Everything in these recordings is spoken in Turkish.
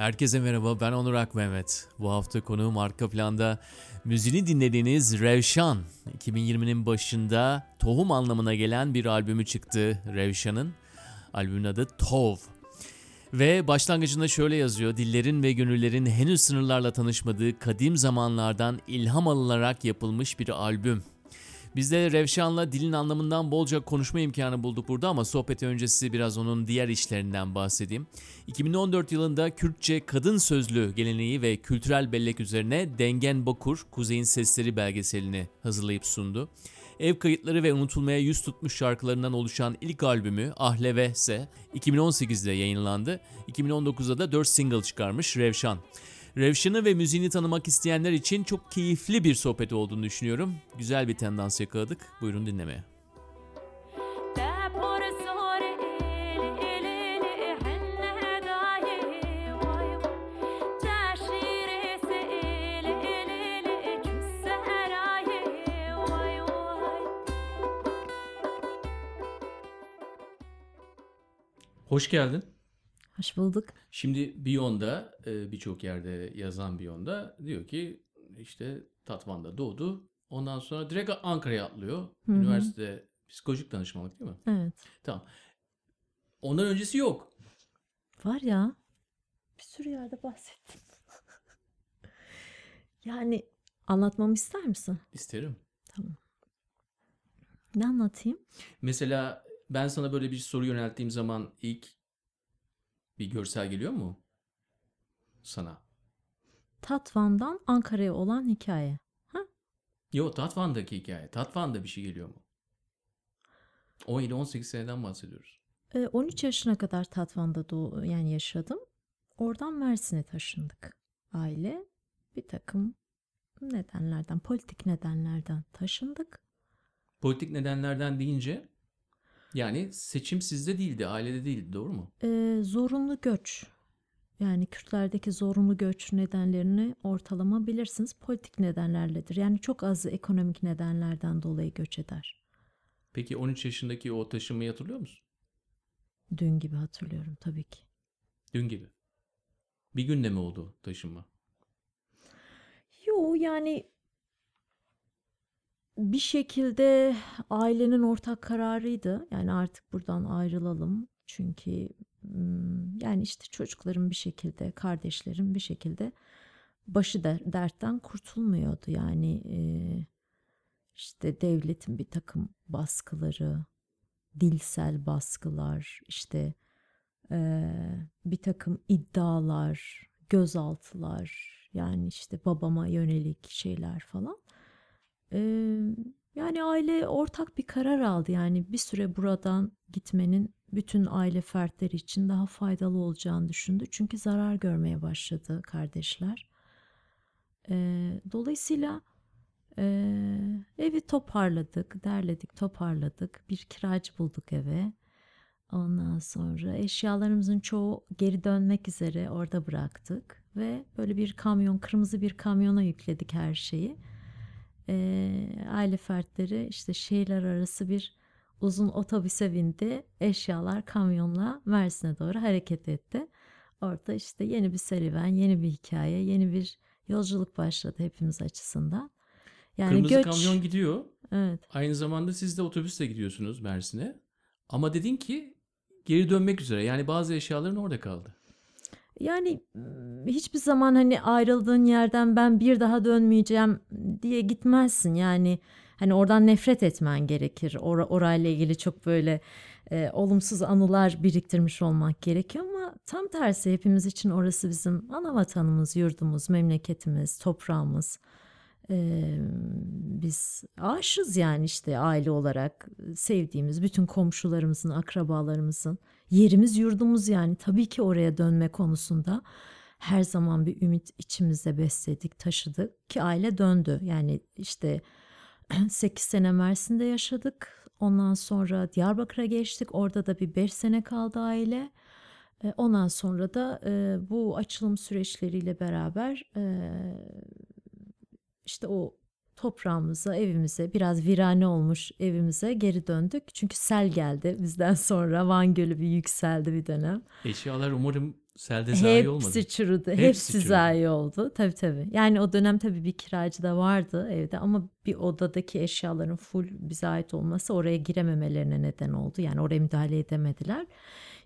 Herkese merhaba ben Onur Ak Mehmet. Bu hafta konuğum arka planda müziğini dinlediğiniz Revşan. 2020'nin başında tohum anlamına gelen bir albümü çıktı Revşan'ın. Albümün adı Tov. Ve başlangıcında şöyle yazıyor. Dillerin ve gönüllerin henüz sınırlarla tanışmadığı kadim zamanlardan ilham alınarak yapılmış bir albüm. Biz de Revşan'la dilin anlamından bolca konuşma imkanı bulduk burada ama sohbeti öncesi biraz onun diğer işlerinden bahsedeyim. 2014 yılında Kürtçe kadın sözlü geleneği ve kültürel bellek üzerine Dengen Bakur, Kuzey'in Sesleri belgeselini hazırlayıp sundu. Ev kayıtları ve unutulmaya yüz tutmuş şarkılarından oluşan ilk albümü Ahleve ise 2018'de yayınlandı. 2019'da da 4 single çıkarmış Revşan. Revşan'ı ve müziğini tanımak isteyenler için çok keyifli bir sohbet olduğunu düşünüyorum. Güzel bir tendans yakaladık. Buyurun dinlemeye. Hoş geldin. Hoş bulduk. Şimdi Beyond'da e, birçok yerde yazan Beyond'da diyor ki işte Tatvan'da doğdu. Ondan sonra direkt Ankara'ya atlıyor. Hı-hı. Üniversite psikolojik danışmanlık değil mi? Evet. Tamam. Ondan öncesi yok. Var ya. Bir sürü yerde bahsettim. yani anlatmamı ister misin? İsterim. Tamam. Ne anlatayım? Mesela ben sana böyle bir soru yönelttiğim zaman ilk bir görsel geliyor mu sana? Tatvan'dan Ankara'ya olan hikaye. Ha? Yok Tatvan'daki hikaye. Tatvan'da bir şey geliyor mu? 17-18 seneden bahsediyoruz. 13 yaşına kadar Tatvan'da doğ yani yaşadım. Oradan Mersin'e taşındık. Aile bir takım nedenlerden, politik nedenlerden taşındık. Politik nedenlerden deyince yani seçim sizde değildi, ailede değildi doğru mu? Ee, zorunlu göç. Yani Kürtlerdeki zorunlu göç nedenlerini ortalama bilirsiniz politik nedenlerledir. Yani çok az ekonomik nedenlerden dolayı göç eder. Peki 13 yaşındaki o taşınmayı hatırlıyor musun? Dün gibi hatırlıyorum tabii ki. Dün gibi. Bir günde mi oldu taşınma? Yo yani bir şekilde ailenin ortak kararıydı. Yani artık buradan ayrılalım. Çünkü yani işte çocukların bir şekilde, kardeşlerim bir şekilde başı dertten kurtulmuyordu. Yani işte devletin bir takım baskıları, dilsel baskılar, işte bir takım iddialar, gözaltılar, yani işte babama yönelik şeyler falan. Yani aile ortak bir karar aldı. Yani bir süre buradan gitmenin bütün aile fertleri için daha faydalı olacağını düşündü. Çünkü zarar görmeye başladı kardeşler. dolayısıyla evi toparladık, derledik, toparladık. Bir kiracı bulduk eve. Ondan sonra eşyalarımızın çoğu geri dönmek üzere orada bıraktık ve böyle bir kamyon, kırmızı bir kamyona yükledik her şeyi e, aile fertleri işte şehirler arası bir uzun otobüse bindi. Eşyalar kamyonla Mersin'e doğru hareket etti. Orada işte yeni bir serüven, yeni bir hikaye, yeni bir yolculuk başladı hepimiz açısından. Yani Kırmızı göç... kamyon gidiyor. Evet. Aynı zamanda siz de otobüsle gidiyorsunuz Mersin'e. Ama dedin ki geri dönmek üzere. Yani bazı eşyaların orada kaldı. Yani hiçbir zaman hani ayrıldığın yerden ben bir daha dönmeyeceğim diye gitmezsin. Yani hani oradan nefret etmen gerekir. Or orayla ilgili çok böyle e, olumsuz anılar biriktirmiş olmak gerekiyor ama tam tersi hepimiz için orası bizim ana vatanımız, yurdumuz, memleketimiz, toprağımız. Ee, biz aşız yani işte aile olarak sevdiğimiz bütün komşularımızın, akrabalarımızın yerimiz yurdumuz yani tabii ki oraya dönme konusunda her zaman bir ümit içimizde besledik, taşıdık ki aile döndü. Yani işte 8 sene Mersin'de yaşadık. Ondan sonra Diyarbakır'a geçtik. Orada da bir 5 sene kaldı aile. Ondan sonra da e, bu açılım süreçleriyle beraber e, işte o toprağımıza, evimize, biraz virane olmuş evimize geri döndük. Çünkü sel geldi bizden sonra. Van Gölü bir yükseldi bir dönem. Eşyalar umarım Selde zayi olmadı. Hepsi çürüdü. Hepsi, Hepsi çürüdü. zayi oldu. Tabii tabii. Yani o dönem tabii bir kiracı da vardı evde ama bir odadaki eşyaların full bize ait olması oraya girememelerine neden oldu. Yani oraya müdahale edemediler.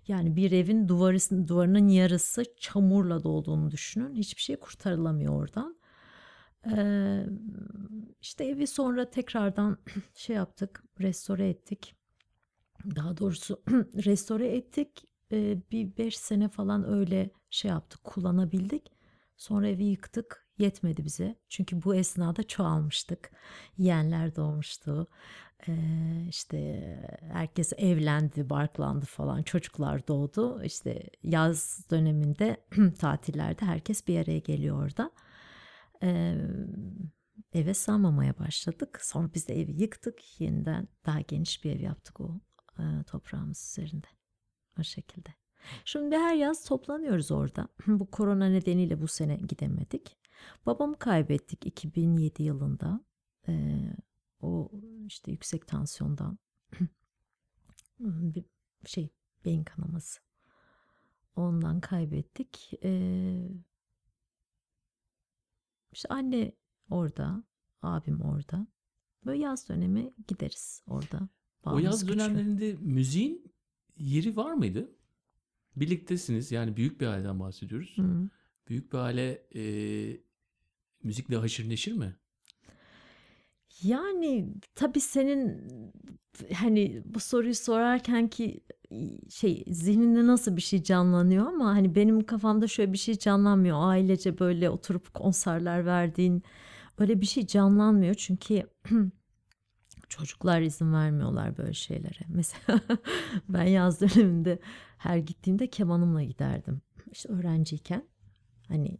Yani bir evin duvarı, duvarının yarısı çamurla dolduğunu düşünün. Hiçbir şey kurtarılamıyor oradan. Ee, işte evi sonra tekrardan şey yaptık, restore ettik. Daha doğrusu restore ettik. Bir beş sene falan öyle şey yaptık, kullanabildik. Sonra evi yıktık. Yetmedi bize. Çünkü bu esnada çoğalmıştık. Yeğenler doğmuştu. Ee, işte herkes evlendi, barklandı falan. Çocuklar doğdu. İşte yaz döneminde tatillerde herkes bir araya geliyor orada. Ee, eve sığmamaya başladık. Sonra biz de evi yıktık. Yeniden daha geniş bir ev yaptık o e, toprağımız üzerinde. O şekilde. Şimdi her yaz toplanıyoruz orada. Bu korona nedeniyle bu sene gidemedik. Babamı kaybettik 2007 yılında. Ee, o işte yüksek tansiyondan bir şey beyin kanaması. Ondan kaybettik. Ee, işte anne orada, abim orada. Böyle yaz dönemi gideriz orada. O Bağımız yaz güçlü. dönemlerinde müziğin yeri var mıydı? Birliktesiniz yani büyük bir aileden bahsediyoruz. Hı. Büyük bir aile e, müzikle haşır neşir mi? Yani tabii senin hani bu soruyu sorarken ki şey zihninde nasıl bir şey canlanıyor ama hani benim kafamda şöyle bir şey canlanmıyor. Ailece böyle oturup konserler verdiğin öyle bir şey canlanmıyor çünkü çocuklar izin vermiyorlar böyle şeylere. Mesela ben yaz döneminde her gittiğimde kemanımla giderdim. İşte öğrenciyken hani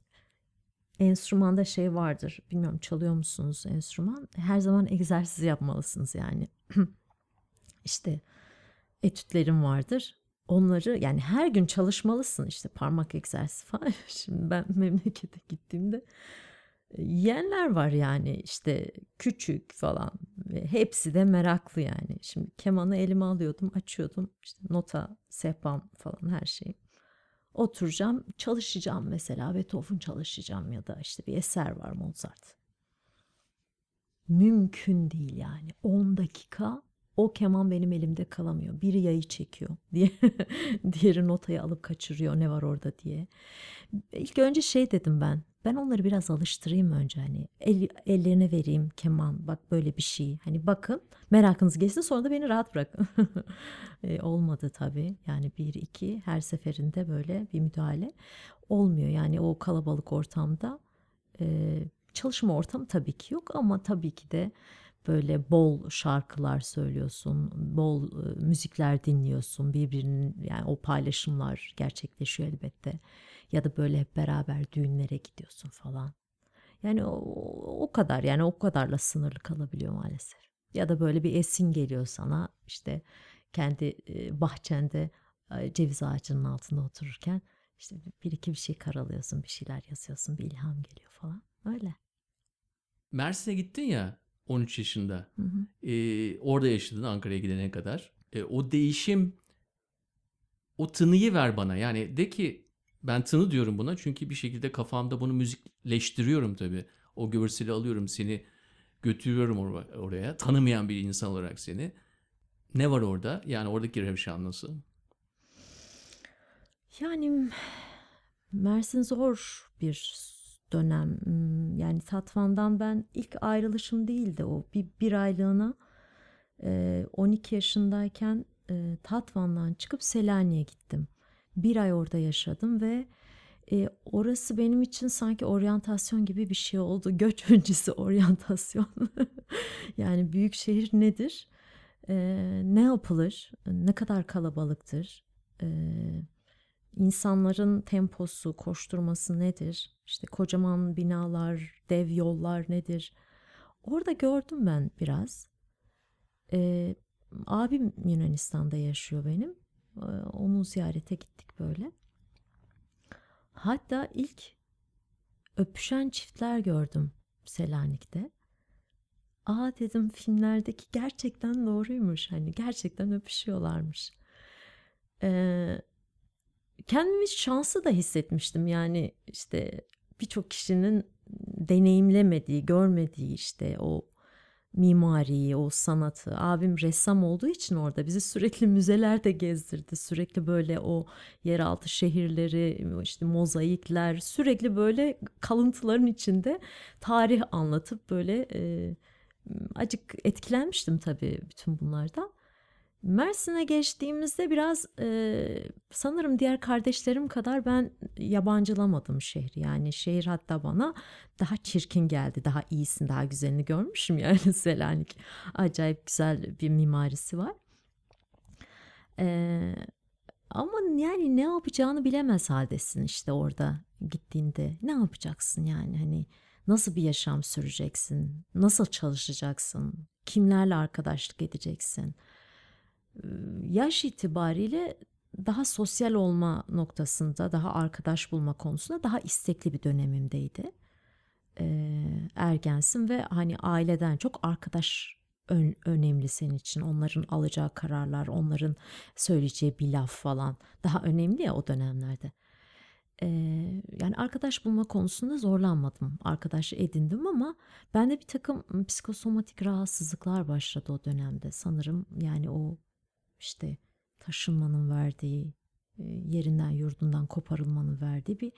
enstrümanda şey vardır. Bilmiyorum çalıyor musunuz enstrüman? Her zaman egzersiz yapmalısınız yani. işte etütlerim vardır. Onları yani her gün çalışmalısın işte parmak egzersizi falan. Şimdi ben memlekete gittiğimde e, yiyenler var yani işte küçük falan hepsi de meraklı yani. Şimdi kemanı elime alıyordum açıyordum işte nota sehpam falan her şey. Oturacağım çalışacağım mesela Beethoven çalışacağım ya da işte bir eser var Mozart. Mümkün değil yani 10 dakika o keman benim elimde kalamıyor. Biri yayı çekiyor diye diğeri notayı alıp kaçırıyor ne var orada diye. İlk önce şey dedim ben. Ben onları biraz alıştırayım önce hani el, ellerine vereyim keman bak böyle bir şey. Hani bakın merakınız geçsin sonra da beni rahat bırakın. e, olmadı tabii yani bir iki her seferinde böyle bir müdahale olmuyor. Yani o kalabalık ortamda e, çalışma ortamı tabii ki yok ama tabii ki de böyle bol şarkılar söylüyorsun, bol e, müzikler dinliyorsun, birbirinin yani o paylaşımlar gerçekleşiyor elbette. Ya da böyle hep beraber düğünlere gidiyorsun falan. Yani o, o kadar yani o kadarla sınırlı kalabiliyor maalesef. Ya da böyle bir esin geliyor sana işte kendi e, bahçende e, ceviz ağacının altında otururken işte bir iki bir şey karalıyorsun, bir şeyler yazıyorsun, bir ilham geliyor falan. Öyle. Mersin'e gittin ya 13 yaşında. Hı hı. Ee, orada yaşadın Ankara'ya gidene kadar. Ee, o değişim o tınıyı ver bana. Yani de ki ben tını diyorum buna çünkü bir şekilde kafamda bunu müzikleştiriyorum tabii. O görseli alıyorum seni götürüyorum or- oraya. Tanımayan bir insan olarak seni. Ne var orada? Yani oradaki Revşan nasıl? Yani Mersin zor bir dönem. Yani Tatvan'dan ben ilk ayrılışım değildi o. Bir, bir aylığına e, 12 yaşındayken e, Tatvan'dan çıkıp Selanik'e gittim. Bir ay orada yaşadım ve e, orası benim için sanki oryantasyon gibi bir şey oldu. Göç öncesi oryantasyon. yani büyük şehir nedir? E, ne yapılır? Ne kadar kalabalıktır? E, insanların temposu, koşturması nedir? İşte kocaman binalar, dev yollar nedir? Orada gördüm ben biraz. Ee, abim Yunanistan'da yaşıyor benim. Ee, onu ziyarete gittik böyle. Hatta ilk öpüşen çiftler gördüm Selanik'te. Aa dedim filmlerdeki gerçekten doğruymuş. Hani gerçekten öpüşüyorlarmış. Ee, kendimi şanslı da hissetmiştim. Yani işte birçok kişinin deneyimlemediği, görmediği işte o mimariyi, o sanatı. Abim ressam olduğu için orada bizi sürekli müzelerde gezdirdi. Sürekli böyle o yeraltı şehirleri, işte mozaikler, sürekli böyle kalıntıların içinde tarih anlatıp böyle e, acık etkilenmiştim tabii bütün bunlardan. Mersin'e geçtiğimizde biraz e, sanırım diğer kardeşlerim kadar ben yabancılamadım şehri. Yani şehir hatta bana daha çirkin geldi. Daha iyisin, daha güzelini görmüşüm yani Selanik. Acayip güzel bir mimarisi var. E, ama yani ne yapacağını bilemez haldesin işte orada gittiğinde. Ne yapacaksın yani hani nasıl bir yaşam süreceksin? Nasıl çalışacaksın? Kimlerle arkadaşlık edeceksin? Yaş itibariyle daha sosyal olma noktasında, daha arkadaş bulma konusunda daha istekli bir dönemimdeydi. Ee, ergensin ve hani aileden çok arkadaş ön, önemli senin için. Onların alacağı kararlar, onların söyleyeceği bir laf falan daha önemli ya o dönemlerde. Ee, yani arkadaş bulma konusunda zorlanmadım. Arkadaş edindim ama bende bir takım psikosomatik rahatsızlıklar başladı o dönemde. Sanırım yani o işte taşınmanın verdiği, e, yerinden yurdundan koparılmanın verdiği bir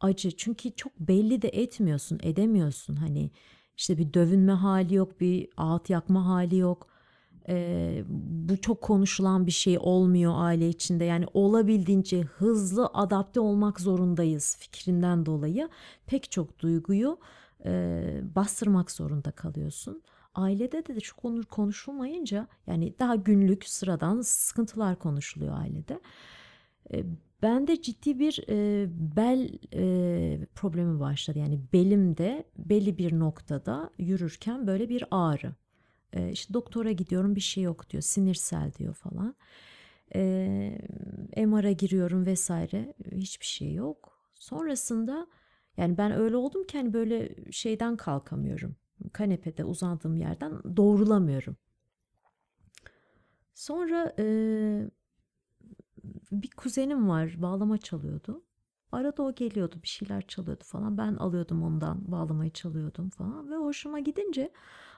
acı. Çünkü çok belli de etmiyorsun, edemiyorsun. Hani işte bir dövünme hali yok, bir ağıt yakma hali yok. Ee, bu çok konuşulan bir şey olmuyor aile içinde. Yani olabildiğince hızlı adapte olmak zorundayız fikrinden dolayı. Pek çok duyguyu e, bastırmak zorunda kalıyorsun. Ailede de çok onur konuşulmayınca yani daha günlük sıradan sıkıntılar konuşuluyor ailede. E, bende ciddi bir bel problemi başladı. Yani belimde belli bir noktada yürürken böyle bir ağrı. E, doktora gidiyorum bir şey yok diyor. Sinirsel diyor falan. E, MR'a giriyorum vesaire. Hiçbir şey yok. Sonrasında yani ben öyle oldum ki hani böyle şeyden kalkamıyorum kanepede uzandığım yerden doğrulamıyorum. Sonra e, bir kuzenim var bağlama çalıyordu. Arada o geliyordu bir şeyler çalıyordu falan. Ben alıyordum ondan bağlamayı çalıyordum falan. Ve hoşuma gidince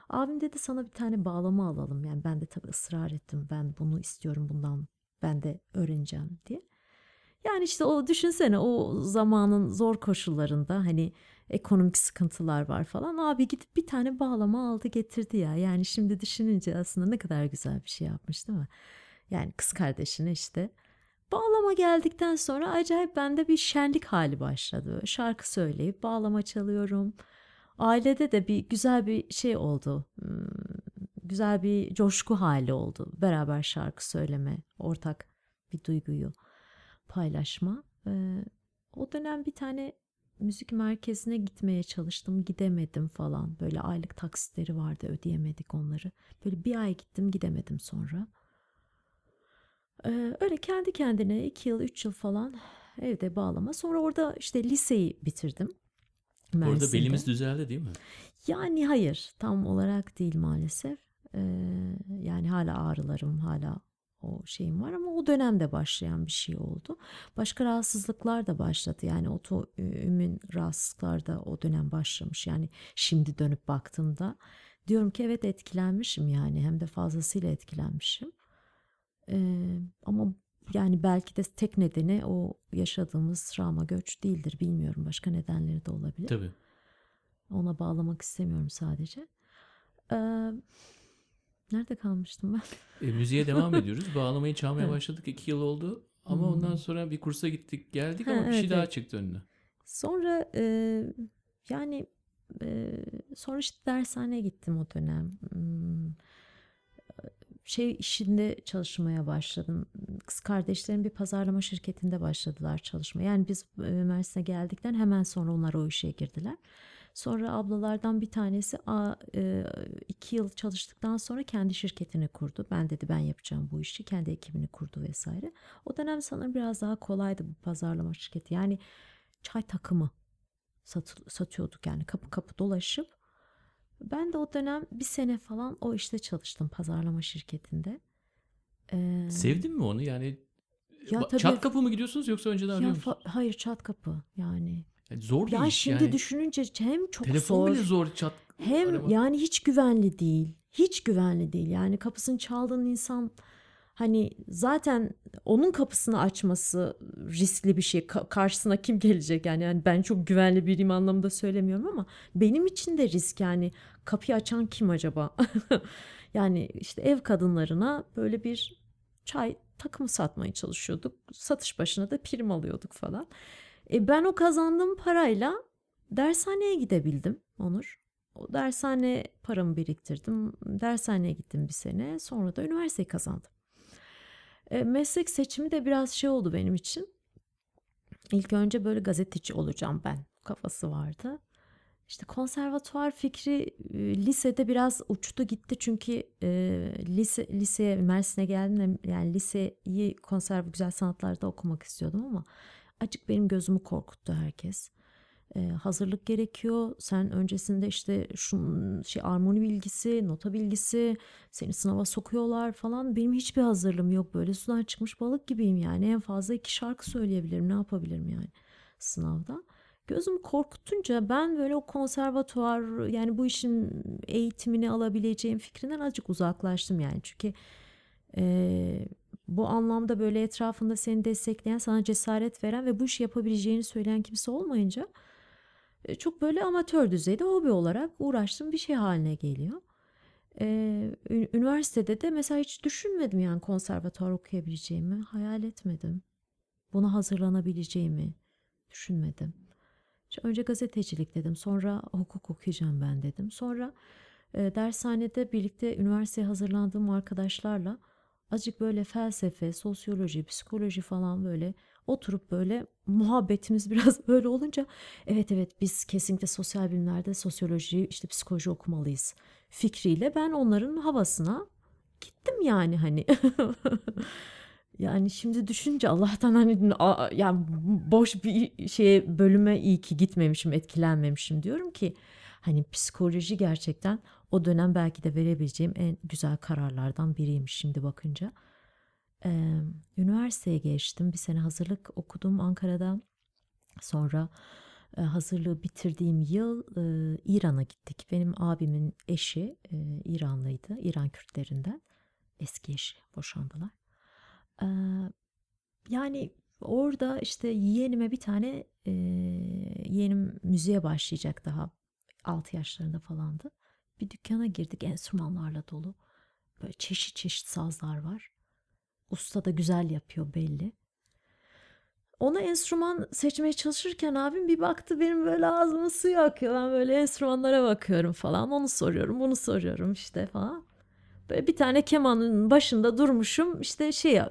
abim dedi sana bir tane bağlama alalım. Yani ben de tabii ısrar ettim. Ben bunu istiyorum bundan ben de öğreneceğim diye. Yani işte o düşünsene o zamanın zor koşullarında hani ekonomik sıkıntılar var falan. Abi gidip bir tane bağlama aldı getirdi ya. Yani şimdi düşününce aslında ne kadar güzel bir şey yapmış değil mi? Yani kız kardeşine işte. Bağlama geldikten sonra acayip bende bir şenlik hali başladı. Şarkı söyleyip bağlama çalıyorum. Ailede de bir güzel bir şey oldu. Hmm, güzel bir coşku hali oldu. Beraber şarkı söyleme, ortak bir duyguyu paylaşma. Ee, o dönem bir tane müzik merkezine gitmeye çalıştım gidemedim falan böyle aylık taksitleri vardı ödeyemedik onları böyle bir ay gittim gidemedim sonra ee, öyle kendi kendine iki yıl üç yıl falan evde bağlama sonra orada işte liseyi bitirdim Mersin'de. Orada belimiz düzeldi değil mi? Yani hayır tam olarak değil maalesef ee, yani hala ağrılarım hala o şeyim var ama o dönemde başlayan bir şey oldu. Başka rahatsızlıklar da başladı. Yani otoimmün rahatsızlıklar da o dönem başlamış. Yani şimdi dönüp baktığımda diyorum ki evet etkilenmişim yani hem de fazlasıyla etkilenmişim. Ee, ama yani belki de tek nedeni o yaşadığımız travma göç değildir bilmiyorum. Başka nedenleri de olabilir. Tabii. Ona bağlamak istemiyorum sadece. Ee, Nerede kalmıştım ben? E, müziğe devam ediyoruz. Bağlamayı çalmaya başladık. iki yıl oldu. Ama hmm. ondan sonra bir kursa gittik geldik ha, ama bir şey evet, daha çıktı önüne. Sonra e, yani e, sonra işte dershaneye gittim o dönem. Hmm, şey işinde çalışmaya başladım. Kız kardeşlerim bir pazarlama şirketinde başladılar çalışmaya. Yani biz e, Mersin'e geldikten hemen sonra onlar o işe girdiler. Sonra ablalardan bir tanesi a, e, iki yıl çalıştıktan sonra kendi şirketini kurdu. Ben dedi ben yapacağım bu işi. Kendi ekibini kurdu vesaire. O dönem sanırım biraz daha kolaydı bu pazarlama şirketi. Yani çay takımı sat, satıyorduk yani kapı kapı dolaşıp. Ben de o dönem bir sene falan o işte çalıştım pazarlama şirketinde. Ee, Sevdin mi onu? Yani Ya tabii Çat kapı mı gidiyorsunuz yoksa önceden ya fa- hayır çat kapı yani. Yani zor bir Ya iş şimdi yani. düşününce hem çok Telefon zor bile zor çat hem arama. yani hiç güvenli değil. Hiç güvenli değil. Yani kapısını çaldığın insan hani zaten onun kapısını açması riskli bir şey. Ka- karşısına kim gelecek yani? yani ben çok güvenli biriyim anlamında söylemiyorum ama benim için de risk yani kapıyı açan kim acaba? yani işte ev kadınlarına böyle bir çay takımı satmaya çalışıyorduk. Satış başına da prim alıyorduk falan. E ben o kazandığım parayla dershaneye gidebildim Onur. O dershane paramı biriktirdim. Dershaneye gittim bir sene. Sonra da üniversiteyi kazandım. E, meslek seçimi de biraz şey oldu benim için. İlk önce böyle gazeteci olacağım ben kafası vardı. İşte konservatuvar fikri e, lisede biraz uçtu gitti çünkü e, lise liseye Mersin'e geldim yani liseyi konserve güzel sanatlarda okumak istiyordum ama acık benim gözümü korkuttu herkes. E, hazırlık gerekiyor. Sen öncesinde işte şu şey armoni bilgisi, nota bilgisi, seni sınava sokuyorlar falan. Benim hiçbir hazırlığım yok böyle sudan çıkmış balık gibiyim yani. En fazla iki şarkı söyleyebilirim. Ne yapabilirim yani sınavda? Gözümü korkutunca ben böyle o konservatuvar yani bu işin eğitimini alabileceğim fikrinden azıcık uzaklaştım yani. Çünkü e, bu anlamda böyle etrafında seni destekleyen, sana cesaret veren ve bu işi yapabileceğini söyleyen kimse olmayınca e, çok böyle amatör düzeyde hobi olarak uğraştığım bir şey haline geliyor. Ü- üniversitede de mesela hiç düşünmedim yani konservatuvar okuyabileceğimi, hayal etmedim. Buna hazırlanabileceğimi düşünmedim. Önce gazetecilik dedim, sonra hukuk okuyacağım ben dedim. Sonra e, dershanede birlikte üniversiteye hazırlandığım arkadaşlarla azıcık böyle felsefe, sosyoloji, psikoloji falan böyle oturup böyle muhabbetimiz biraz böyle olunca evet evet biz kesinlikle sosyal bilimlerde sosyoloji işte psikoloji okumalıyız fikriyle ben onların havasına gittim yani hani. Yani şimdi düşünce Allah'tan hani yani boş bir şeye bölüme iyi ki gitmemişim etkilenmemişim diyorum ki hani psikoloji gerçekten o dönem belki de verebileceğim en güzel kararlardan biriymiş şimdi bakınca. Ee, üniversiteye geçtim. Bir sene hazırlık okudum Ankara'da. Sonra e, hazırlığı bitirdiğim yıl e, İran'a gittik. Benim abimin eşi e, İranlıydı. İran Kürtlerinden. Eski eşi boşandılar. Ee, yani orada işte yeğenime bir tane e, yeğenim müziğe başlayacak daha 6 yaşlarında falandı. Bir dükkana girdik enstrümanlarla dolu. Böyle çeşit çeşit sazlar var. Usta da güzel yapıyor belli. Ona enstrüman seçmeye çalışırken abim bir baktı benim böyle ağzımın suyu akıyor. Ben böyle enstrümanlara bakıyorum falan. Onu soruyorum, bunu soruyorum işte falan. Bir tane kemanın başında durmuşum. işte şey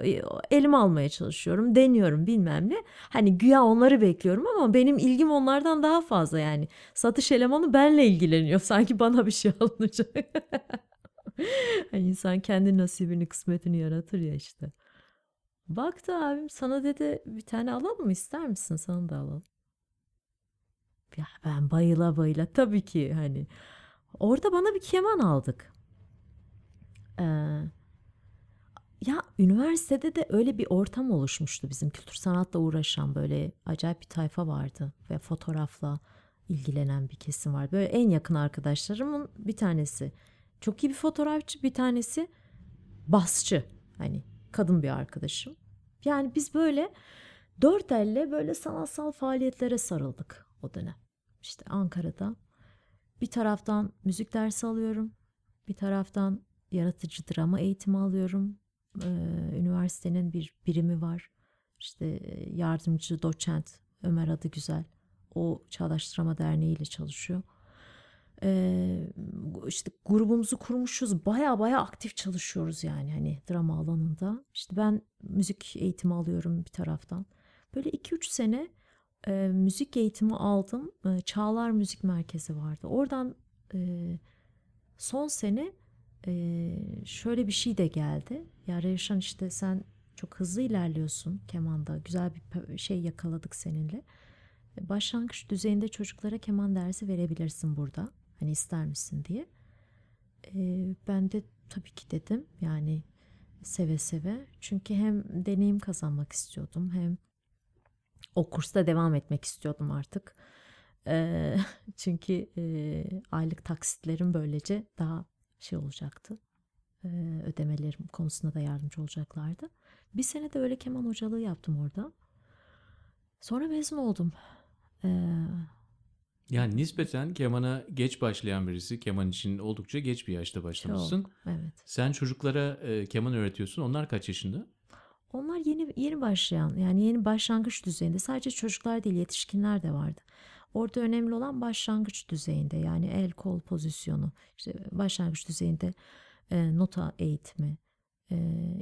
elime almaya çalışıyorum. Deniyorum bilmem ne. Hani güya onları bekliyorum ama benim ilgim onlardan daha fazla yani. Satış elemanı benle ilgileniyor. Sanki bana bir şey alınacak. hani insan kendi nasibini, kısmetini yaratır ya işte. Baktı abim sana dedi bir tane alalım mı ister misin? Sana da alalım. Ya ben bayıla bayıla tabii ki hani. Orada bana bir keman aldık. Ee, ya üniversitede de öyle bir ortam oluşmuştu bizim kültür sanatla uğraşan böyle acayip bir tayfa vardı ve fotoğrafla ilgilenen bir kesim vardı. Böyle en yakın arkadaşlarımın bir tanesi çok iyi bir fotoğrafçı, bir tanesi basçı. Hani kadın bir arkadaşım. Yani biz böyle dört elle böyle sanatsal faaliyetlere sarıldık o dönem. İşte Ankara'da bir taraftan müzik dersi alıyorum. Bir taraftan yaratıcı drama eğitimi alıyorum. Üniversitenin bir birimi var. İşte yardımcı doçent Ömer adı güzel. O Çağdaş Drama Derneği ile çalışıyor. Ee, işte grubumuzu kurmuşuz. Baya baya aktif çalışıyoruz yani hani drama alanında. İşte ben müzik eğitimi alıyorum bir taraftan. Böyle 2-3 sene e, müzik eğitimi aldım. E, Çağlar Müzik Merkezi vardı. Oradan e, son sene e, şöyle bir şey de geldi. Ya Revşan işte sen çok hızlı ilerliyorsun kemanda. Güzel bir şey yakaladık seninle. Başlangıç düzeyinde çocuklara keman dersi verebilirsin burada. Hani ister misin diye. E, ben de tabii ki dedim. Yani seve seve. Çünkü hem deneyim kazanmak istiyordum hem o kursta devam etmek istiyordum artık. Ee, çünkü e, aylık taksitlerim böylece daha şey olacaktı. Ee, ödemelerim konusunda da yardımcı olacaklardı. Bir sene de öyle keman hocalığı yaptım orada. Sonra mezun oldum. Ee, Yani nispeten kemana geç başlayan birisi. Keman için oldukça geç bir yaşta başlamışsın. çok, evet. Sen çocuklara e, keman öğretiyorsun. Onlar kaç yaşında? Onlar yeni yeni başlayan yani yeni başlangıç düzeyinde sadece çocuklar değil yetişkinler de vardı. Orada önemli olan başlangıç düzeyinde yani el kol pozisyonu işte başlangıç düzeyinde e, nota eğitimi e,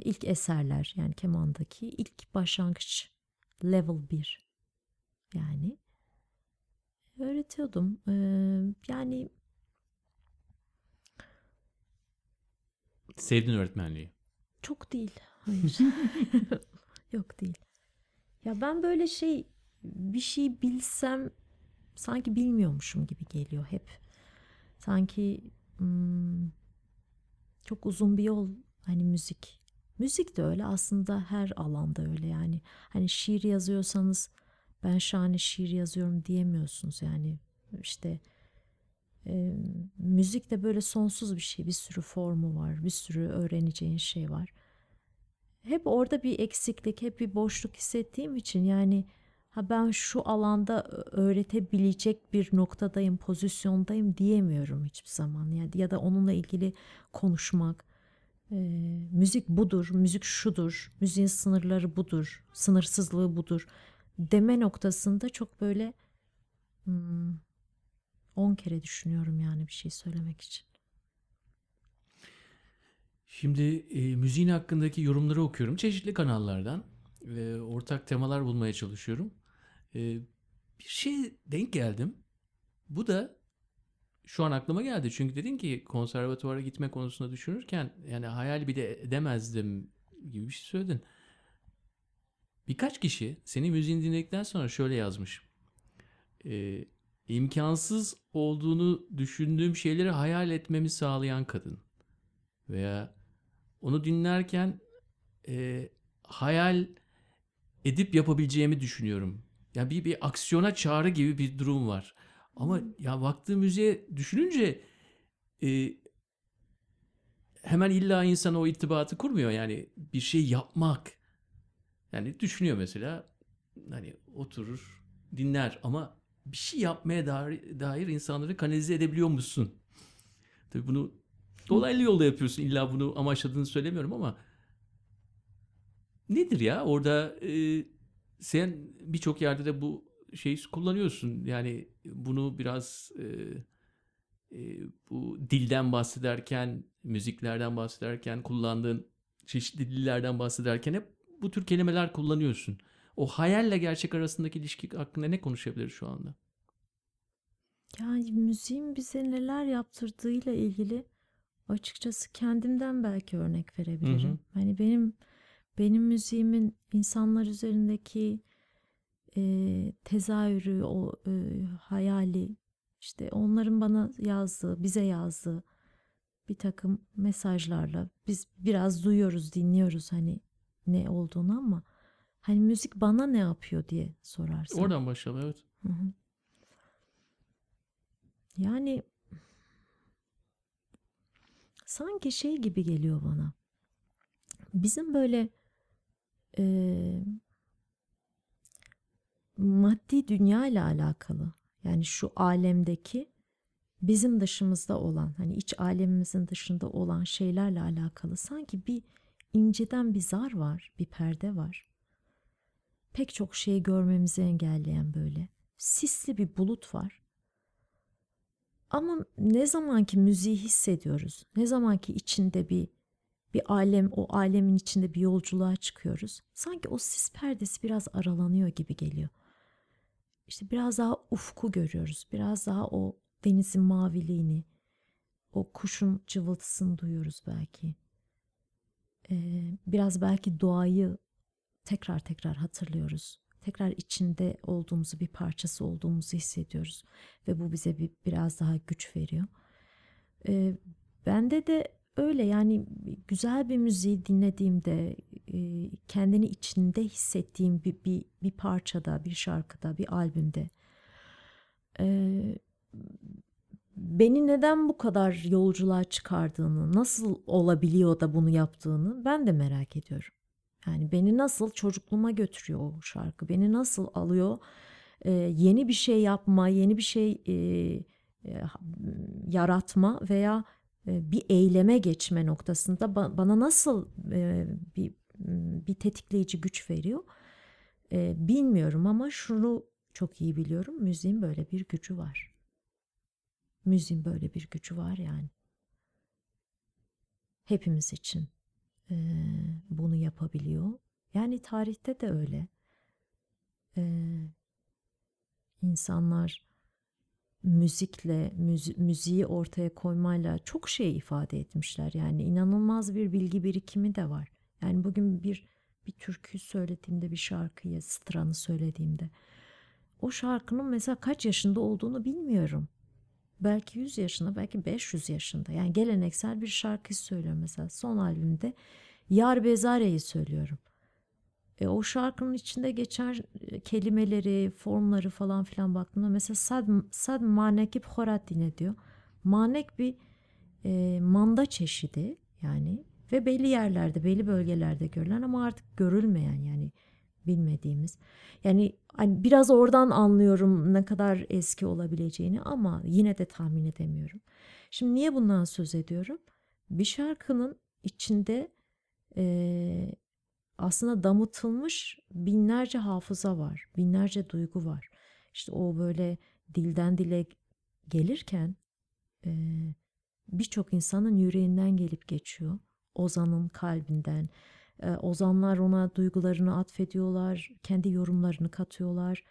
ilk eserler yani kemandaki ilk başlangıç level 1 yani öğretiyordum. E, yani Sevdin öğretmenliği. Çok değil. Hayır. Yok değil. Ya ben böyle şey bir şey bilsem sanki bilmiyormuşum gibi geliyor hep. Sanki hmm, çok uzun bir yol hani müzik. Müzik de öyle aslında her alanda öyle yani. Hani şiir yazıyorsanız ben şahane şiir yazıyorum diyemiyorsunuz yani. işte e, müzik de böyle sonsuz bir şey. Bir sürü formu var. Bir sürü öğreneceğin şey var hep orada bir eksiklik, hep bir boşluk hissettiğim için yani ha ben şu alanda öğretebilecek bir noktadayım, pozisyondayım diyemiyorum hiçbir zaman. Yani ya da onunla ilgili konuşmak. E, müzik budur, müzik şudur, müziğin sınırları budur, sınırsızlığı budur deme noktasında çok böyle hmm, 10 kere düşünüyorum yani bir şey söylemek için. Şimdi e, müziğin hakkındaki yorumları okuyorum çeşitli kanallardan. E, ortak temalar bulmaya çalışıyorum. E, bir şey denk geldim. Bu da şu an aklıma geldi. Çünkü dedin ki konservatuvara gitme konusunda düşünürken yani hayal bile edemezdim gibi bir şey söyledin. Birkaç kişi senin müziğini dinledikten sonra şöyle yazmış. E, imkansız olduğunu düşündüğüm şeyleri hayal etmemi sağlayan kadın. Veya onu dinlerken e, hayal edip yapabileceğimi düşünüyorum. Yani bir, bir aksiyona çağrı gibi bir durum var. Ama hmm. ya baktığım müziğe düşününce e, hemen illa insan o irtibatı kurmuyor. Yani bir şey yapmak. Yani düşünüyor mesela hani oturur dinler ama bir şey yapmaya dair, dair insanları kanalize edebiliyor musun? Tabii bunu Dolaylı yolda yapıyorsun. İlla bunu amaçladığını söylemiyorum ama nedir ya? Orada e, sen birçok yerde de bu şeyi kullanıyorsun. Yani bunu biraz e, e, bu dilden bahsederken, müziklerden bahsederken kullandığın çeşitli dillerden bahsederken hep bu tür kelimeler kullanıyorsun. O hayalle gerçek arasındaki ilişki hakkında ne konuşabiliriz şu anda? Yani müziğin bize neler yaptırdığıyla ilgili açıkçası kendimden belki örnek verebilirim. Hı hı. Hani benim benim müziğimin insanlar üzerindeki e, tezahürü, o e, hayali, işte onların bana yazdığı, bize yazdığı bir takım mesajlarla biz biraz duyuyoruz, dinliyoruz hani ne olduğunu ama hani müzik bana ne yapıyor diye sorarsan. Oradan başlayalım evet. Hı hı. Yani sanki şey gibi geliyor bana. Bizim böyle e, maddi dünya ile alakalı yani şu alemdeki bizim dışımızda olan hani iç alemimizin dışında olan şeylerle alakalı sanki bir inceden bir zar var, bir perde var. Pek çok şeyi görmemizi engelleyen böyle sisli bir bulut var. Ama ne zamanki müziği hissediyoruz, ne zamanki içinde bir bir alem, o alemin içinde bir yolculuğa çıkıyoruz. Sanki o sis perdesi biraz aralanıyor gibi geliyor. İşte biraz daha ufku görüyoruz. Biraz daha o denizin maviliğini, o kuşun cıvıltısını duyuyoruz belki. Ee, biraz belki doğayı tekrar tekrar hatırlıyoruz tekrar içinde olduğumuzu, bir parçası olduğumuzu hissediyoruz ve bu bize bir biraz daha güç veriyor. Ee, bende de öyle yani güzel bir müziği dinlediğimde e, kendini içinde hissettiğim bir, bir, bir parçada, bir şarkıda, bir albümde e, beni neden bu kadar yolculuğa çıkardığını, nasıl olabiliyor da bunu yaptığını ben de merak ediyorum. Yani beni nasıl çocukluğuma götürüyor o şarkı, beni nasıl alıyor, e, yeni bir şey yapma, yeni bir şey yaratma veya bir eyleme geçme noktasında ba- bana nasıl e, bir bir tetikleyici güç veriyor e, bilmiyorum ama şunu çok iyi biliyorum müziğin böyle bir gücü var. Müziğin böyle bir gücü var yani. Hepimiz için e, bunu yapabiliyor. Yani tarihte de öyle. E, insanlar müzikle, müzi, müziği ortaya koymayla çok şey ifade etmişler. Yani inanılmaz bir bilgi birikimi de var. Yani bugün bir bir türkü söylediğimde, bir şarkıyı, stranı söylediğimde o şarkının mesela kaç yaşında olduğunu bilmiyorum. Belki 100 yaşında, belki 500 yaşında. Yani geleneksel bir şarkı söylüyorum mesela. Son albümde Yar Bezare'yi söylüyorum. E, o şarkının içinde geçen e, kelimeleri, formları falan filan baktığımda mesela sad, sad manekip horatine diyor. Manek bir e, manda çeşidi yani ve belli yerlerde, belli bölgelerde görülen ama artık görülmeyen yani bilmediğimiz. Yani hani biraz oradan anlıyorum ne kadar eski olabileceğini ama yine de tahmin edemiyorum. Şimdi niye bundan söz ediyorum? Bir şarkının içinde e, aslında damıtılmış binlerce hafıza var, binlerce duygu var. İşte o böyle dilden dile gelirken e, birçok insanın yüreğinden gelip geçiyor. Ozan'ın kalbinden. E, ozanlar ona duygularını atfediyorlar, kendi yorumlarını katıyorlar.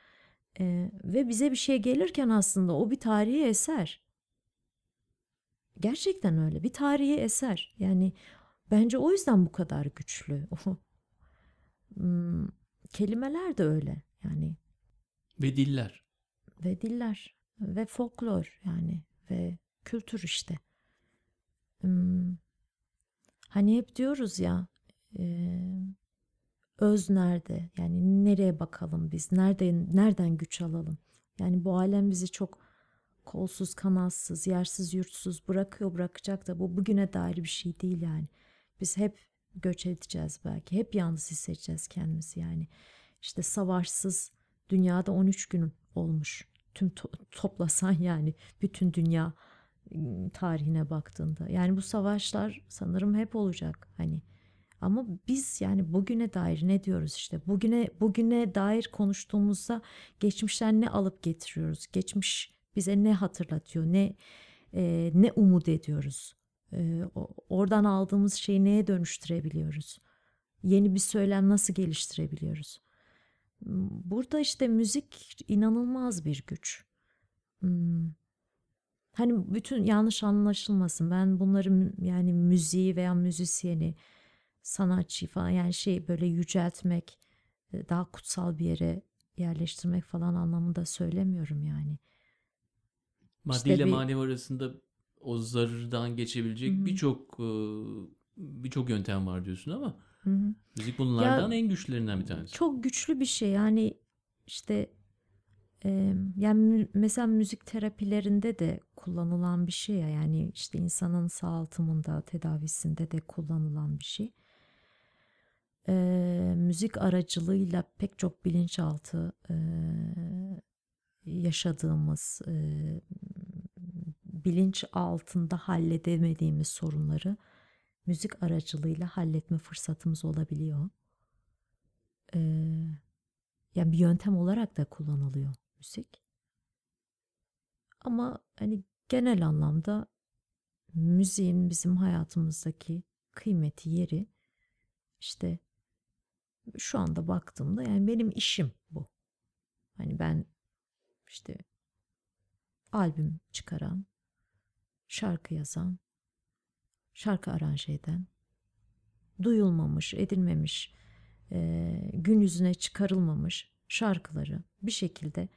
E, ve bize bir şey gelirken aslında o bir tarihi eser. Gerçekten öyle bir tarihi eser. Yani bence o yüzden bu kadar güçlü. Hmm, kelimeler de öyle yani. Ve diller. Ve diller. Ve folklor yani. Ve kültür işte. Hmm, hani hep diyoruz ya e, öz nerede? Yani nereye bakalım biz? Nereden, nereden güç alalım? Yani bu alem bizi çok kolsuz, kanatsız, yersiz, yurtsuz bırakıyor, bırakacak da bu bugüne dair bir şey değil yani. Biz hep göç edeceğiz belki. Hep yalnız hissedeceğiz kendimizi yani. İşte savaşsız dünyada 13 gün olmuş. Tüm to- toplasan yani bütün dünya ıı, tarihine baktığında. Yani bu savaşlar sanırım hep olacak hani. Ama biz yani bugüne dair ne diyoruz işte bugüne bugüne dair konuştuğumuzda geçmişten ne alıp getiriyoruz? Geçmiş bize ne hatırlatıyor? Ne e, ne umut ediyoruz? E, oradan aldığımız şeyi neye dönüştürebiliyoruz? Yeni bir söylem nasıl geliştirebiliyoruz? Burada işte müzik inanılmaz bir güç. Hmm. Hani bütün yanlış anlaşılmasın. Ben bunları yani müziği veya müzisyeni, sanatçı falan yani şey böyle yüceltmek, daha kutsal bir yere yerleştirmek falan anlamında söylemiyorum yani. Maddi işte ile bir... manevi arasında o zarardan geçebilecek birçok birçok yöntem var diyorsun ama Hı-hı. müzik bunlardan ya, en güçlülerinden bir tanesi. Çok güçlü bir şey yani işte e, yani mesela müzik terapilerinde de kullanılan bir şey ya yani işte insanın sağaltımında tedavisinde de kullanılan bir şey. E, müzik aracılığıyla pek çok bilinçaltı e, yaşadığımız e, bilinç altında halledemediğimiz sorunları müzik aracılığıyla halletme fırsatımız olabiliyor. Ee, yani bir yöntem olarak da kullanılıyor müzik. Ama hani genel anlamda müziğin bizim hayatımızdaki kıymeti yeri işte şu anda baktığımda yani benim işim bu. Hani ben işte albüm çıkaran, şarkı yazan, şarkı aranje eden, duyulmamış, edilmemiş, e, gün yüzüne çıkarılmamış şarkıları bir şekilde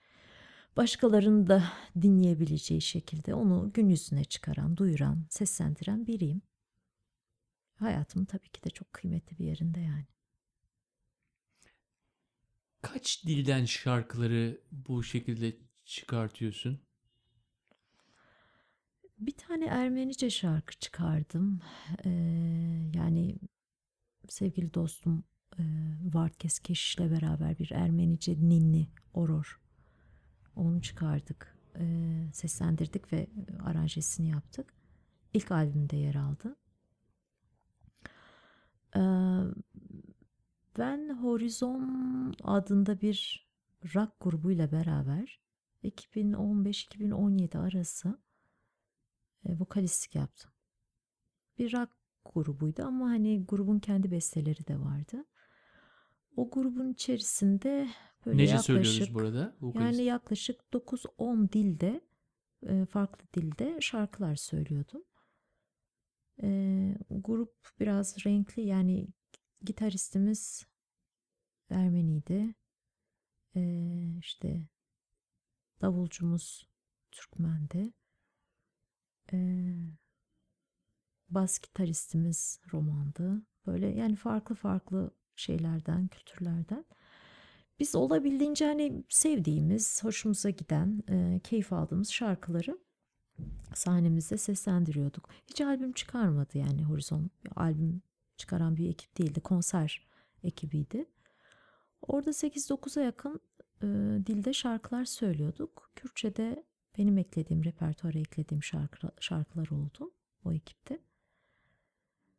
başkalarının da dinleyebileceği şekilde onu gün yüzüne çıkaran, duyuran, seslendiren biriyim. hayatımın tabii ki de çok kıymetli bir yerinde yani. Kaç dilden şarkıları bu şekilde çıkartıyorsun? Bir tane Ermenice şarkı çıkardım. Ee, yani sevgili dostum e, Vartkes Keşiş'le beraber bir Ermenice ninni, oror. Onu çıkardık, e, seslendirdik ve aranjesini yaptık. İlk albümde yer aldı. Ee, ben Horizon adında bir rock grubuyla beraber 2015-2017 arası e, vokalistlik yaptım. Bir rock grubuydu ama hani grubun kendi besteleri de vardı. O grubun içerisinde böyle Nece yaklaşık söylüyoruz burada? Vokalist. yani yaklaşık 9-10 dilde e, farklı dilde şarkılar söylüyordum. E, grup biraz renkli yani gitaristimiz Ermeniydi. E, işte davulcumuz Türkmendi. E, bas gitaristimiz romandı. Böyle yani farklı farklı şeylerden, kültürlerden. Biz olabildiğince hani sevdiğimiz, hoşumuza giden, e, keyif aldığımız şarkıları sahnemizde seslendiriyorduk. Hiç albüm çıkarmadı yani Horizon. Albüm çıkaran bir ekip değildi. Konser ekibiydi. Orada 8-9'a yakın e, dilde şarkılar söylüyorduk. Kürtçe'de benim eklediğim, repertuara eklediğim şarkı, şarkılar oldu o ekipte.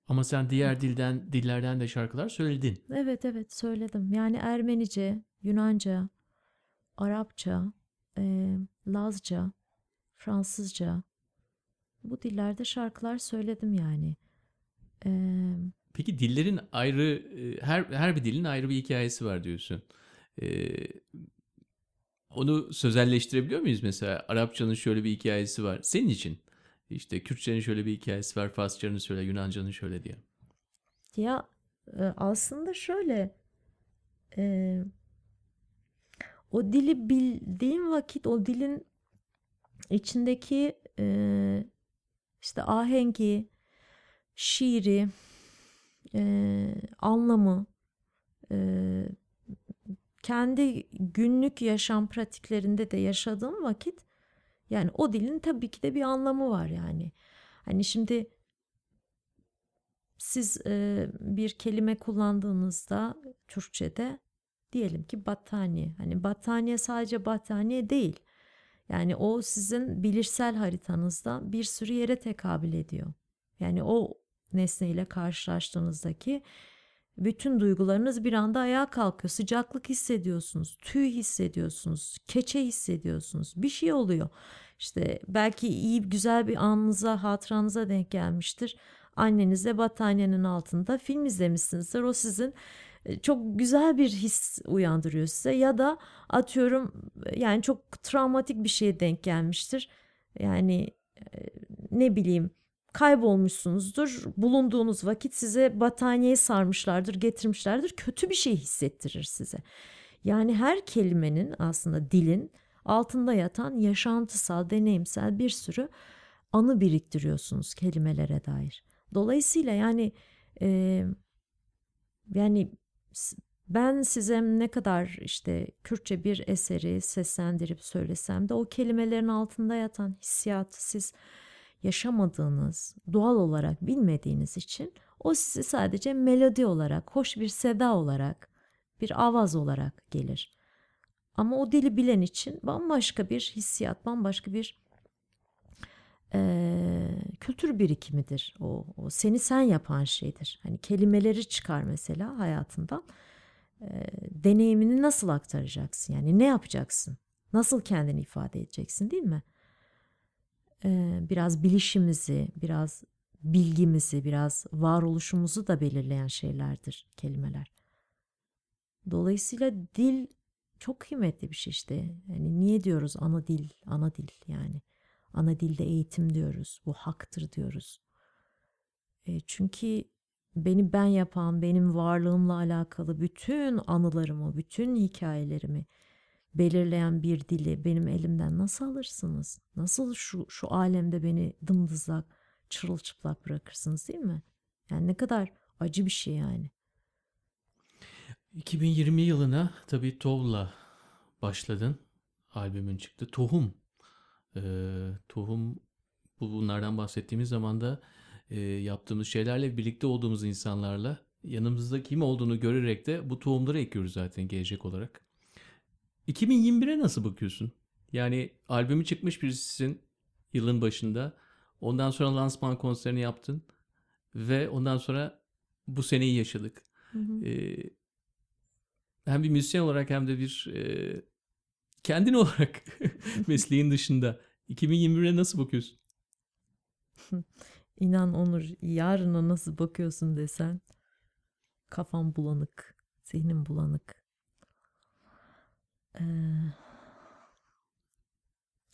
Ama sen diğer dilden dillerden de şarkılar söyledin. Evet evet söyledim. Yani Ermenice, Yunanca, Arapça, e, Lazca, Fransızca bu dillerde şarkılar söyledim yani. E, Peki dillerin ayrı e, her her bir dilin ayrı bir hikayesi var diyorsun. Ee, onu sözelleştirebiliyor muyuz mesela? Arapçanın şöyle bir hikayesi var. Senin için işte Kürtçenin şöyle bir hikayesi var. Farsçanın şöyle, Yunanca'nın şöyle diye. ya e, aslında şöyle e, o dili bildiğim vakit o dilin içindeki e, işte ahengi, şiiri, e, anlamı, e, kendi günlük yaşam pratiklerinde de yaşadığım vakit yani o dilin tabii ki de bir anlamı var yani. Hani şimdi siz e, bir kelime kullandığınızda Türkçe'de diyelim ki battaniye. Hani battaniye sadece battaniye değil. Yani o sizin bilişsel haritanızda bir sürü yere tekabül ediyor. Yani o nesneyle karşılaştığınızdaki bütün duygularınız bir anda ayağa kalkıyor. Sıcaklık hissediyorsunuz, tüy hissediyorsunuz, keçe hissediyorsunuz. Bir şey oluyor. İşte belki iyi güzel bir anınıza, hatıranıza denk gelmiştir. Annenizle battaniyenin altında film izlemişsinizdir. O sizin e, çok güzel bir his uyandırıyor size ya da atıyorum yani çok travmatik bir şeye denk gelmiştir. Yani e, ne bileyim kaybolmuşsunuzdur. Bulunduğunuz vakit size battaniyeyi sarmışlardır, getirmişlerdir. Kötü bir şey hissettirir size. Yani her kelimenin aslında dilin altında yatan yaşantısal, deneyimsel bir sürü anı biriktiriyorsunuz kelimelere dair. Dolayısıyla yani e, yani ben size ne kadar işte Kürtçe bir eseri seslendirip söylesem de o kelimelerin altında yatan hissiyatı siz yaşamadığınız, doğal olarak bilmediğiniz için o size sadece melodi olarak, hoş bir seda olarak, bir avaz olarak gelir. Ama o dili bilen için bambaşka bir hissiyat, bambaşka bir e, kültür birikimidir. O, o seni sen yapan şeydir. Hani kelimeleri çıkar mesela hayatından. E, deneyimini nasıl aktaracaksın? Yani ne yapacaksın? Nasıl kendini ifade edeceksin değil mi? Biraz bilişimizi, biraz bilgimizi, biraz varoluşumuzu da belirleyen şeylerdir kelimeler. Dolayısıyla dil çok kıymetli bir şey işte. Yani niye diyoruz ana dil, ana dil yani. Ana dilde eğitim diyoruz. Bu haktır diyoruz. E, çünkü beni ben yapan, benim varlığımla alakalı bütün anılarımı, bütün hikayelerimi belirleyen bir dili benim elimden nasıl alırsınız? Nasıl şu şu alemde beni dımdızlak, çırılçıplak bırakırsınız değil mi? Yani ne kadar acı bir şey yani. 2020 yılına tabii Tov'la başladın. Albümün çıktı. Tohum. Ee, tohum bu bunlardan bahsettiğimiz zaman da e, yaptığımız şeylerle birlikte olduğumuz insanlarla yanımızda kim olduğunu görerek de bu tohumları ekiyoruz zaten gelecek olarak. 2021'e nasıl bakıyorsun? Yani albümü çıkmış birisisin yılın başında. Ondan sonra lansman konserini yaptın. Ve ondan sonra bu seneyi yaşadık. Hı hı. Ee, hem bir müzisyen olarak hem de bir e, kendin olarak mesleğin dışında 2021'e nasıl bakıyorsun? İnan Onur yarına nasıl bakıyorsun desen kafam bulanık, zihnim bulanık.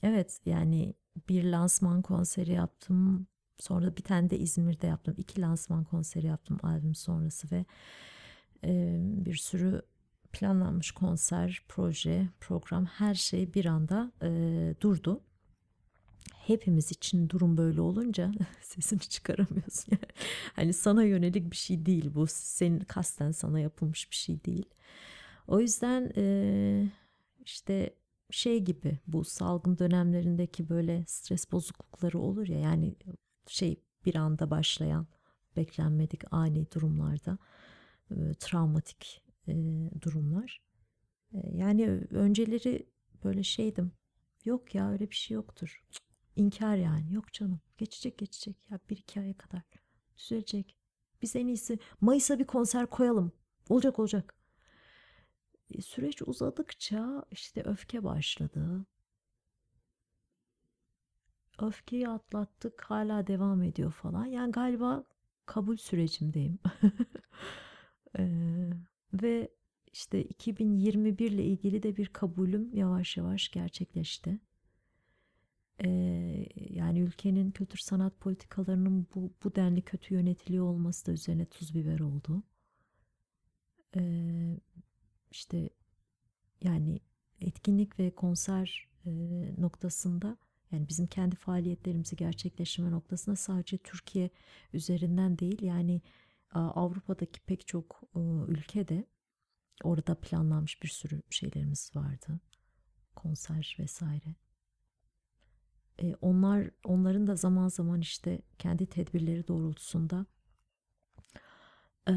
Evet yani bir lansman konseri yaptım. Sonra bir tane de İzmir'de yaptım. İki lansman konseri yaptım albüm sonrası ve bir sürü planlanmış konser, proje, program her şey bir anda durdu. Hepimiz için durum böyle olunca sesini çıkaramıyorsun. Yani. Hani sana yönelik bir şey değil bu. Senin kasten sana yapılmış bir şey değil. O yüzden işte şey gibi bu salgın dönemlerindeki böyle stres bozuklukları olur ya yani şey bir anda başlayan beklenmedik ani durumlarda e, travmatik e, durumlar. E, yani önceleri böyle şeydim. Yok ya öyle bir şey yoktur. İnkar yani. Yok canım. Geçecek geçecek. Ya bir iki aya kadar. Düzelecek. Biz en iyisi Mayıs'a bir konser koyalım. Olacak olacak. Süreç uzadıkça işte öfke başladı. Öfkeyi atlattık. Hala devam ediyor falan. Yani galiba kabul sürecimdeyim. Ee, ve işte 2021 ile ilgili de bir kabulüm yavaş yavaş gerçekleşti. Ee, yani ülkenin kültür sanat politikalarının bu, bu denli kötü yönetiliyor olması da üzerine tuz biber oldu. Ee, işte yani etkinlik ve konser e, noktasında yani bizim kendi faaliyetlerimizi gerçekleştirme noktasında sadece Türkiye üzerinden değil yani Avrupa'daki pek çok ülkede orada planlanmış bir sürü şeylerimiz vardı. Konser vesaire. E, onlar onların da zaman zaman işte kendi tedbirleri doğrultusunda e,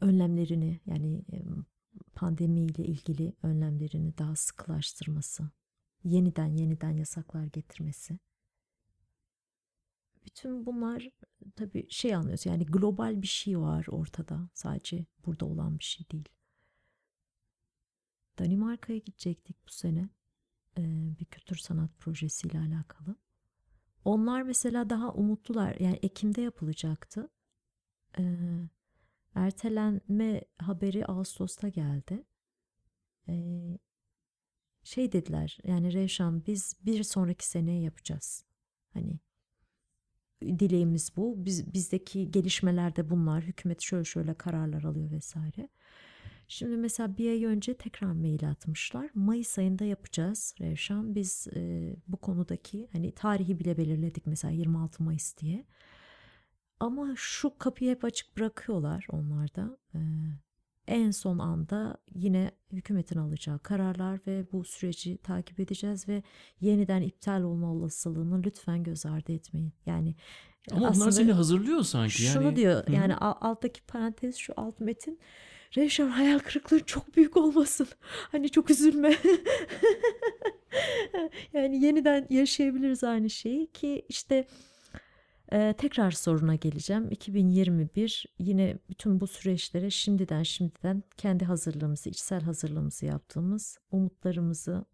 önlemlerini yani e, pandemiyle ilgili önlemlerini daha sıkılaştırması, yeniden yeniden yasaklar getirmesi. Bütün bunlar tabii şey anlıyoruz yani global bir şey var ortada sadece burada olan bir şey değil. Danimarka'ya gidecektik bu sene bir kültür sanat projesiyle alakalı. Onlar mesela daha umutlular yani Ekim'de yapılacaktı. Ertelenme haberi Ağustos'ta geldi. Şey dediler yani Revşan biz bir sonraki seneye yapacağız. Hani dileğimiz bu. Biz, bizdeki gelişmeler de bunlar. Hükümet şöyle şöyle kararlar alıyor vesaire. Şimdi mesela bir ay önce tekrar mail atmışlar. Mayıs ayında yapacağız Revşan. Biz e, bu konudaki hani tarihi bile belirledik mesela 26 Mayıs diye. Ama şu kapıyı hep açık bırakıyorlar onlar da. E, en son anda yine hükümetin alacağı kararlar ve bu süreci takip edeceğiz ve yeniden iptal olma olasılığını lütfen göz ardı etmeyin. Yani ama onlar seni hazırlıyor sanki. Şunu yani. diyor Hı-hı. yani alttaki parantez şu alt metin Revşan hayal kırıklığı çok büyük olmasın. Hani çok üzülme. yani yeniden yaşayabiliriz aynı şeyi ki işte ee, tekrar soruna geleceğim. 2021 yine bütün bu süreçlere şimdiden şimdiden kendi hazırlığımızı, içsel hazırlığımızı yaptığımız, umutlarımızı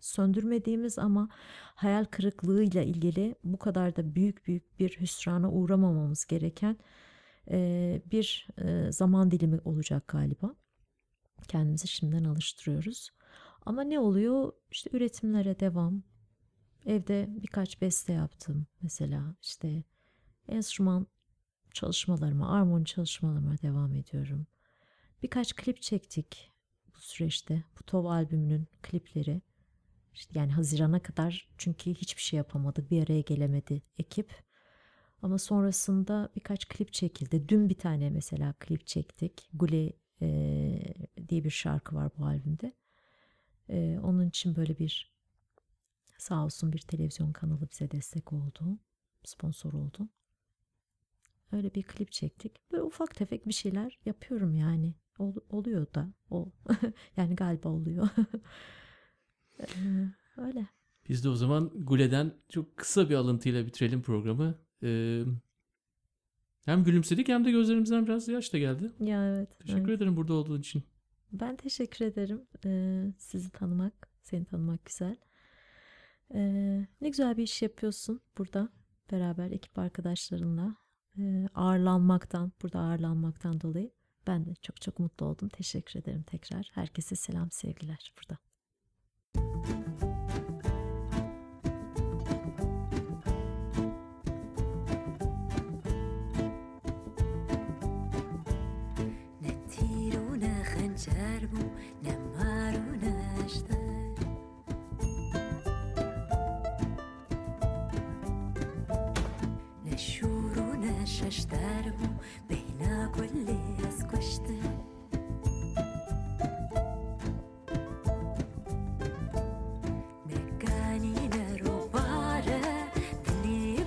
söndürmediğimiz ama hayal kırıklığıyla ilgili bu kadar da büyük büyük bir hüsrana uğramamamız gereken e, bir e, zaman dilimi olacak galiba. Kendimizi şimdiden alıştırıyoruz. Ama ne oluyor? İşte üretimlere devam. Evde birkaç beste yaptım mesela. işte enstrüman çalışmalarıma, armoni çalışmalarıma devam ediyorum. Birkaç klip çektik bu süreçte. Bu Tov albümünün klipleri. İşte yani Haziran'a kadar çünkü hiçbir şey yapamadık. Bir araya gelemedi ekip. Ama sonrasında birkaç klip çekildi. Dün bir tane mesela klip çektik. Gule e, diye bir şarkı var bu albümde. E, onun için böyle bir sağ olsun bir televizyon kanalı bize destek oldu. Sponsor oldu. Öyle bir klip çektik. Böyle ufak tefek bir şeyler yapıyorum yani. Ol, oluyor da. O yani galiba oluyor. Ee, öyle. Biz de o zaman Gule'den çok kısa bir alıntıyla bitirelim programı. Ee, hem gülümsedik hem de gözlerimizden biraz yaş da geldi. Ya evet. Teşekkür evet. ederim burada olduğun için. Ben teşekkür ederim. Ee, sizi tanımak, seni tanımak güzel. Ee, ne güzel bir iş yapıyorsun burada beraber ekip arkadaşlarınla. Ee, ağırlanmaktan, burada ağırlanmaktan dolayı ben de çok çok mutlu oldum. Teşekkür ederim tekrar. Herkese selam sevgiler burada. نتیر و نه خنجر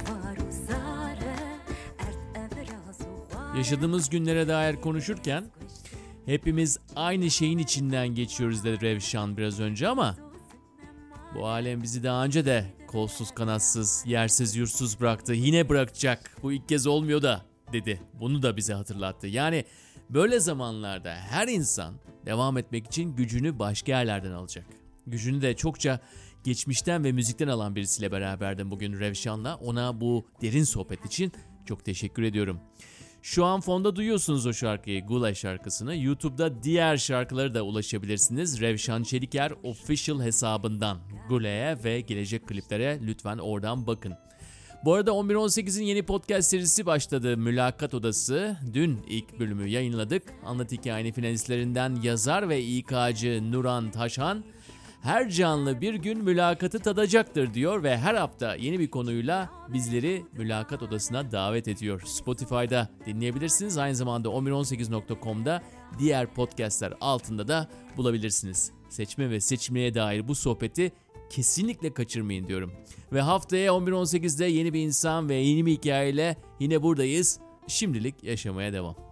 وارو زاره ارد ابراز و غار Yaşadığımız günlere dair konuşurken hepimiz aynı şeyin içinden geçiyoruz dedi Revşan biraz önce ama bu alem bizi daha önce de kolsuz kanatsız, yersiz yursuz bıraktı. Yine bırakacak. Bu ilk kez olmuyor da dedi. Bunu da bize hatırlattı. Yani böyle zamanlarda her insan devam etmek için gücünü başka yerlerden alacak. Gücünü de çokça geçmişten ve müzikten alan birisiyle beraberdim bugün Revşan'la. Ona bu derin sohbet için çok teşekkür ediyorum. Şu an fonda duyuyorsunuz o şarkıyı, Gula şarkısını. YouTube'da diğer şarkıları da ulaşabilirsiniz. Revşan Çeliker official hesabından. Gula'ya ve gelecek kliplere lütfen oradan bakın. Bu arada 11-18'in yeni podcast serisi başladı. Mülakat Odası. Dün ilk bölümü yayınladık. Anlat Hikayeni finalistlerinden yazar ve İK'cı Nuran Taşhan her canlı bir gün mülakatı tadacaktır diyor ve her hafta yeni bir konuyla bizleri mülakat odasına davet ediyor. Spotify'da dinleyebilirsiniz. Aynı zamanda 1118.com'da diğer podcastler altında da bulabilirsiniz. Seçme ve seçmeye dair bu sohbeti kesinlikle kaçırmayın diyorum. Ve haftaya 11.18'de yeni bir insan ve yeni bir hikayeyle yine buradayız. Şimdilik yaşamaya devam.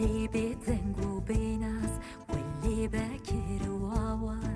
واللي بيتزنق وبيناس واللي باكر وواواس